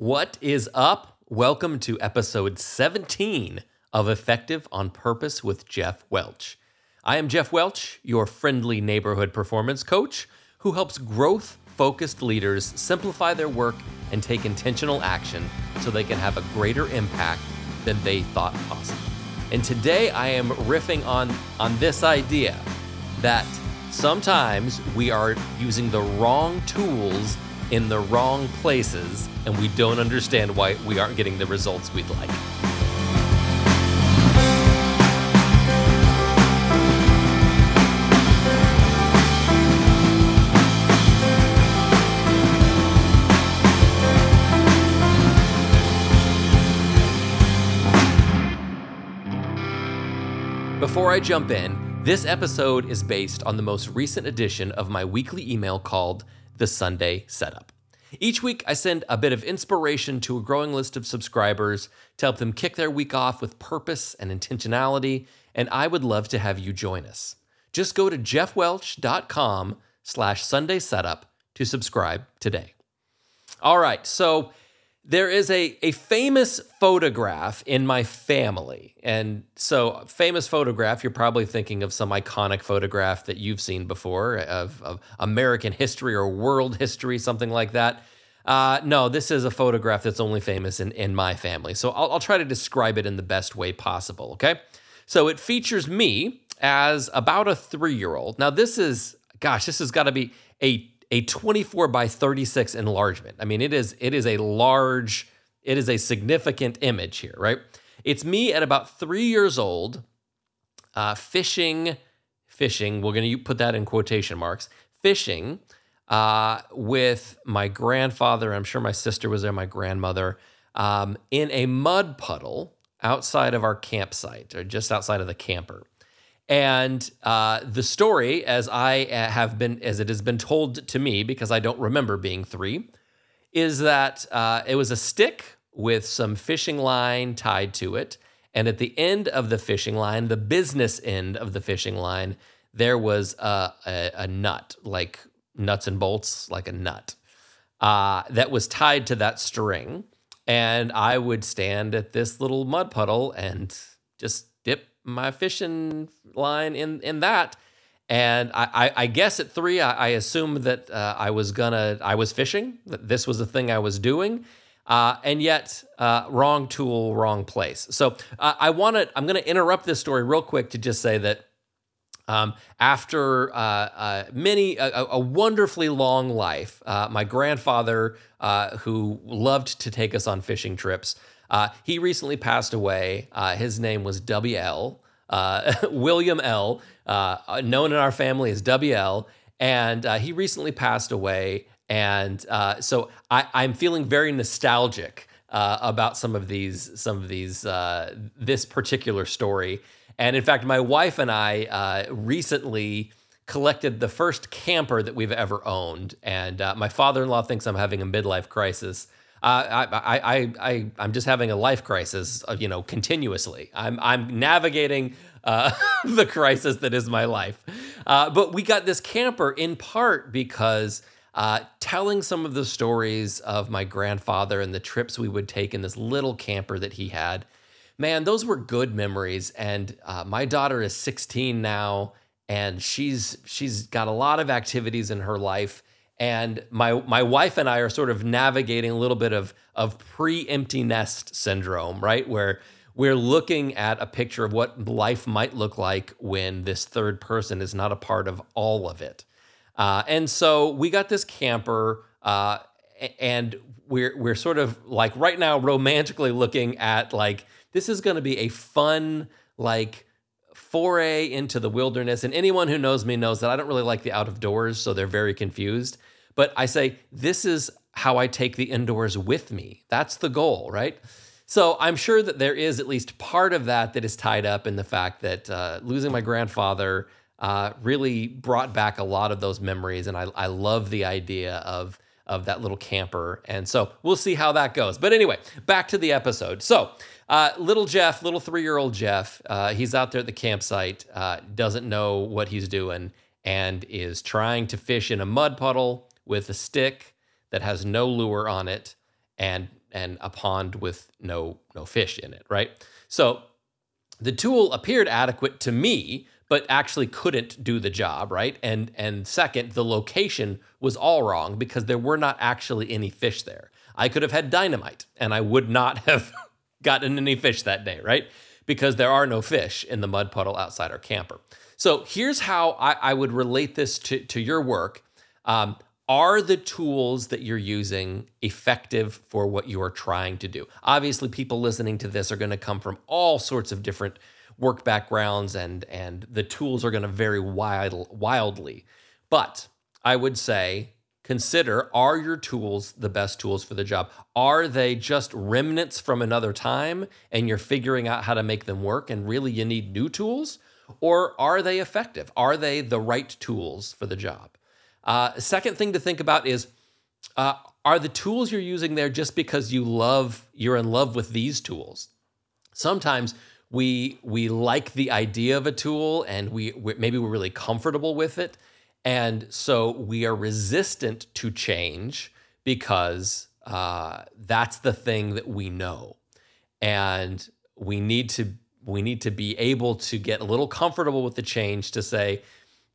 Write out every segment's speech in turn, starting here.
What is up? Welcome to episode 17 of Effective on Purpose with Jeff Welch. I am Jeff Welch, your friendly neighborhood performance coach who helps growth focused leaders simplify their work and take intentional action so they can have a greater impact than they thought possible. And today I am riffing on, on this idea that sometimes we are using the wrong tools in the wrong places and we don't understand why we aren't getting the results we'd like. Before I jump in, this episode is based on the most recent edition of my weekly email called The Sunday Setup. Each week, I send a bit of inspiration to a growing list of subscribers to help them kick their week off with purpose and intentionality, and I would love to have you join us. Just go to jeffwelch.com slash Sunday Setup to subscribe today. All right, so there is a, a famous photograph in my family. And so, famous photograph, you're probably thinking of some iconic photograph that you've seen before of, of American history or world history, something like that. Uh, no, this is a photograph that's only famous in, in my family. So, I'll, I'll try to describe it in the best way possible, okay? So, it features me as about a three year old. Now, this is, gosh, this has got to be a a 24 by 36 enlargement. I mean, it is it is a large, it is a significant image here, right? It's me at about three years old, uh, fishing, fishing. We're gonna put that in quotation marks. Fishing uh, with my grandfather. I'm sure my sister was there. My grandmother um, in a mud puddle outside of our campsite, or just outside of the camper. And uh, the story, as I uh, have been, as it has been told to me, because I don't remember being three, is that uh, it was a stick with some fishing line tied to it. And at the end of the fishing line, the business end of the fishing line, there was a, a, a nut, like nuts and bolts, like a nut, uh, that was tied to that string. And I would stand at this little mud puddle and just my fishing line in in that. And I, I, I guess at three, I, I assumed that uh, I was gonna, I was fishing. That this was the thing I was doing, uh, and yet uh, wrong tool, wrong place. So uh, I want to, I'm to interrupt this story real quick to just say that um, after uh, uh, many a, a, wonderfully long life, uh, my grandfather, uh, who loved to take us on fishing trips, uh, he recently passed away. Uh, his name was W.L. Uh, William L., uh, known in our family as W.L., and uh, he recently passed away. And uh, so I, I'm feeling very nostalgic about some of these, some of these, this particular story. And in fact, my wife and I recently collected the first camper that we've ever owned. And my father in law thinks I'm having a midlife crisis. Uh, I, I, I, I'm just having a life crisis, uh, you know, continuously. I'm, I'm navigating uh, the crisis that is my life. Uh, but we got this camper in part because uh, telling some of the stories of my grandfather and the trips we would take in this little camper that he had, man, those were good memories. And uh, my daughter is 16 now, and she's she's got a lot of activities in her life and my my wife and I are sort of navigating a little bit of of pre-empty nest syndrome, right? Where we're looking at a picture of what life might look like when this third person is not a part of all of it. Uh, and so we got this camper, uh, and we're we're sort of like right now romantically looking at like this is going to be a fun like foray into the wilderness. And anyone who knows me knows that I don't really like the out of doors, so they're very confused. But I say, this is how I take the indoors with me. That's the goal, right? So I'm sure that there is at least part of that that is tied up in the fact that uh, losing my grandfather uh, really brought back a lot of those memories, and I, I love the idea of of that little camper. And so we'll see how that goes. But anyway, back to the episode. So uh, little Jeff, little three year old Jeff, uh, he's out there at the campsite, uh, doesn't know what he's doing, and is trying to fish in a mud puddle with a stick that has no lure on it and and a pond with no no fish in it, right? So the tool appeared adequate to me, but actually couldn't do the job, right? And and second, the location was all wrong because there were not actually any fish there. I could have had dynamite and I would not have gotten any fish that day, right? Because there are no fish in the mud puddle outside our camper. So here's how I, I would relate this to, to your work. Um, are the tools that you're using effective for what you are trying to do? Obviously, people listening to this are going to come from all sorts of different work backgrounds and and the tools are going to vary wild, wildly. But I would say consider are your tools the best tools for the job? Are they just remnants from another time and you're figuring out how to make them work and really you need new tools? Or are they effective? Are they the right tools for the job? Uh, second thing to think about is uh, are the tools you're using there just because you love you're in love with these tools? Sometimes we we like the idea of a tool and we, we maybe we're really comfortable with it, and so we are resistant to change because uh, that's the thing that we know, and we need to we need to be able to get a little comfortable with the change to say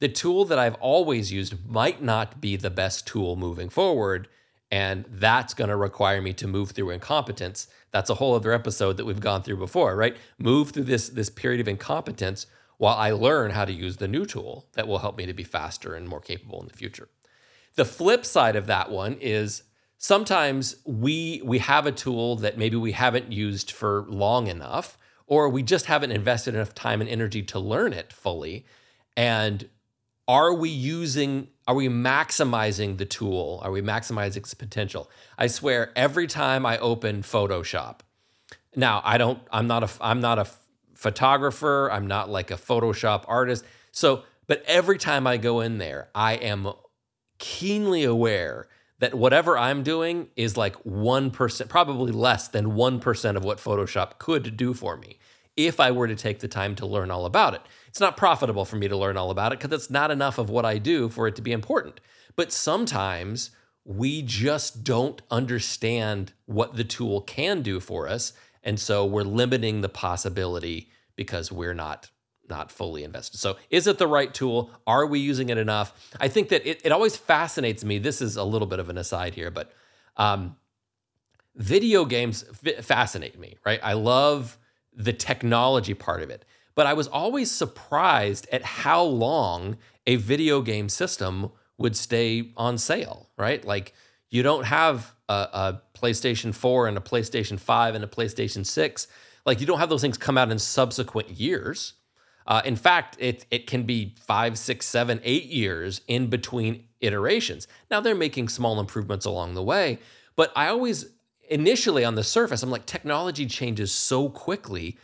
the tool that I've always used might not be the best tool moving forward. And that's going to require me to move through incompetence. That's a whole other episode that we've gone through before, right? Move through this, this period of incompetence while I learn how to use the new tool that will help me to be faster and more capable in the future. The flip side of that one is sometimes we we have a tool that maybe we haven't used for long enough or we just haven't invested enough time and energy to learn it fully. And are we using are we maximizing the tool? Are we maximizing its potential? I swear every time i open photoshop now i don't i'm not a i'm not a photographer i'm not like a photoshop artist so but every time i go in there i am keenly aware that whatever i'm doing is like 1% probably less than 1% of what photoshop could do for me if i were to take the time to learn all about it it's not profitable for me to learn all about it because it's not enough of what I do for it to be important. But sometimes we just don't understand what the tool can do for us. And so we're limiting the possibility because we're not not fully invested. So is it the right tool? Are we using it enough? I think that it, it always fascinates me. This is a little bit of an aside here, but um, video games fascinate me, right? I love the technology part of it. But I was always surprised at how long a video game system would stay on sale, right? Like you don't have a, a, PlayStation 4 and a PlayStation 5 and a PlayStation 6. Like you don't have those things come out in subsequent years. Uh, in fact, it it can be five, six, seven, eight years in between iterations. Now they're making small improvements along the way, but I always initially on the surface, I'm like, technology changes so quickly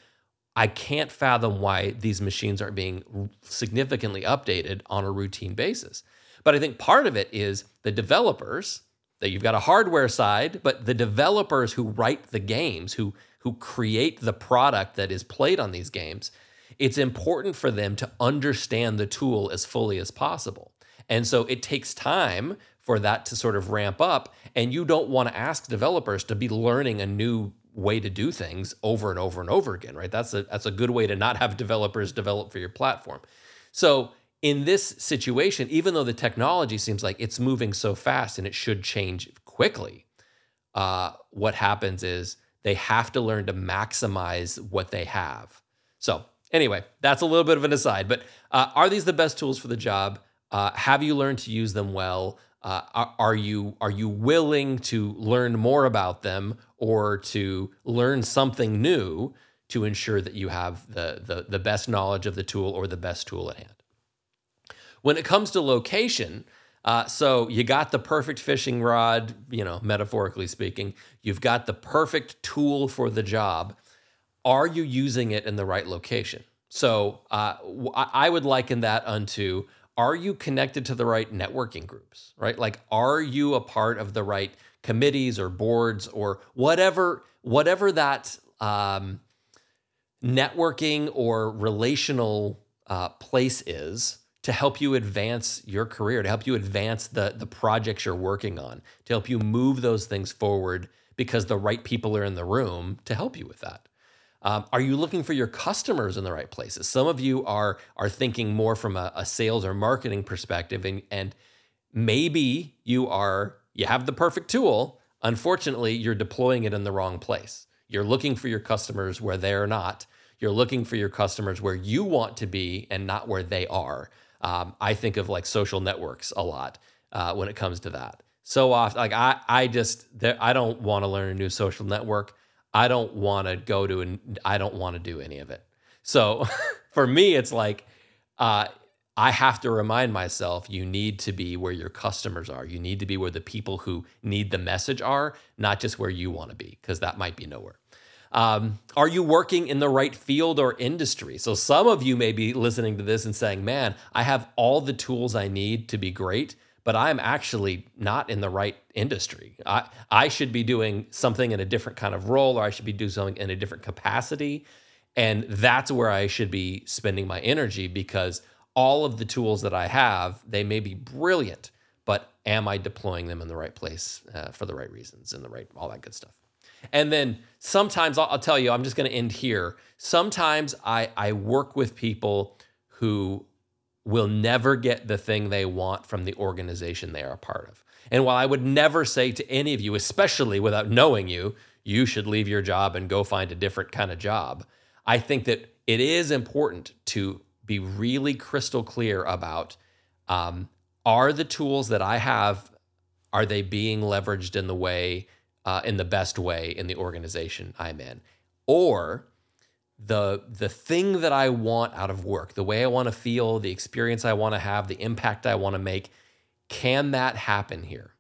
I can't fathom why these machines aren't being significantly updated on a routine basis. But I think part of it is the developers that you've got a hardware side, but the developers who write the games, who who create the product that is played on these games, it's important for them to understand the tool as fully as possible. And so it takes time for that to sort of ramp up. And you don't want to ask developers to be learning a new way to do things over and over and over again, right? That's a that's a good way to not have developers develop for your platform. So in this situation, even though the technology seems like it's moving so fast and it should change quickly, uh, what happens is they have to learn to maximize what they have. So anyway, that's a little bit of an aside. But uh, are these the best tools for the job? Uh, have you learned to use them well? Uh, are, are, you are you willing to learn more about them or to learn something new to ensure that you have the, the, the best knowledge of the tool or the best tool at hand? When it comes to location, uh, so you got the perfect fishing rod, you know, metaphorically speaking. You've got the perfect tool for the job. Are you using it in the right location? So uh, I would liken that unto are you connected to the right networking groups, right? Like, are you a part of the right committees or boards or whatever, whatever that um, networking or relational uh, place is to help you advance your career, to help you advance the the projects you're working on, to help you move those things forward because the right people are in the room to help you with that. Um, are you looking for your customers in the right places? Some of you are are thinking more from a, a sales or marketing perspective, and and maybe you are you have the perfect tool. Unfortunately, you're deploying it in the wrong place. You're looking for your customers where they're not. You're looking for your customers where you want to be and not where they are. Um, I think of like social networks a lot uh, when it comes to that. So often, like I, I just, I don't want to learn a new social network. I don't want to go to, and I don't want to do any of it. So for me, it's like, uh, I have to remind myself you need to be where your customers are. You need to be where the people who need the message are, not just where you want to be, because that might be nowhere. Um, are you working in the right field or industry? So, some of you may be listening to this and saying, Man, I have all the tools I need to be great, but I'm actually not in the right industry. I, I should be doing something in a different kind of role, or I should be doing something in a different capacity. And that's where I should be spending my energy because all of the tools that I have, they may be brilliant, but am I deploying them in the right place uh, for the right reasons and the right, all that good stuff? And then sometimes I'll, I'll tell you, I'm just going to end here. Sometimes I, I work with people who will never get the thing they want from the organization they are a part of. And while I would never say to any of you, especially without knowing you, you should leave your job and go find a different kind of job, I think that it is important to be really crystal clear about um, are the tools that I have are they being leveraged in the way uh, in the best way in the organization I'm in, or the the thing that I want out of work, the way I want to feel, the experience I want to have, the impact I want to make, can that happen here?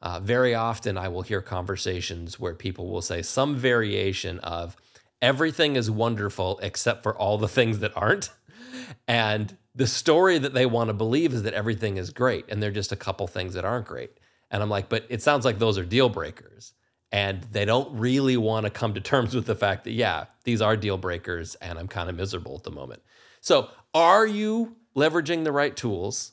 Uh, very often, I will hear conversations where people will say some variation of everything is wonderful except for all the things that aren't. And the story that they want to believe is that everything is great and there are just a couple things that aren't great. And I'm like, but it sounds like those are deal breakers. And they don't really want to come to terms with the fact that yeah these are deal breakers and i'm kind of miserable at the moment. So are you leveraging the right tools?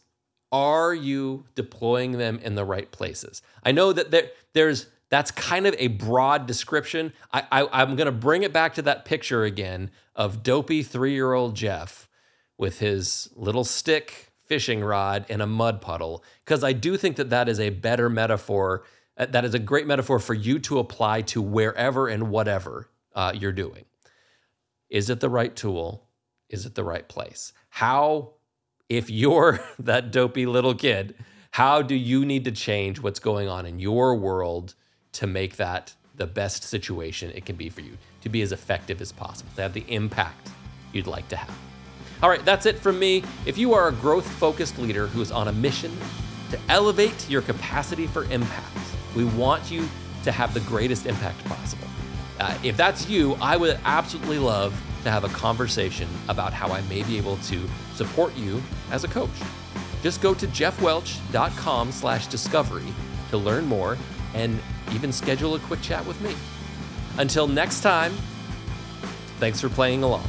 Are you deploying them in the right places? I know that there, there's that's kind of a broad description. I, I, i'm going to bring it back to that picture again of dopey three-year-old jeff with his little stick fishing rod in a mud puddle because i do think that that is a better metaphor uh, that is a great metaphor for you to apply to wherever and whatever uh, you're doing. Is it the right tool? Is it the right place? How, if you're that dopey little kid, how do you need to change what's going on in your world to make that the best situation it can be for you, to be as effective as possible, to have the impact you'd like to have? All right, that's it from me. If you are a growth focused leader who is on a mission to elevate your capacity for impact, we want you to have the greatest impact possible. Uh, if that's you, I would absolutely love to have a conversation about how I may be able to support you as a coach. Just go to jeffwelch.com slash discovery to learn more and even schedule a quick chat with me. Until next time, thanks for playing along.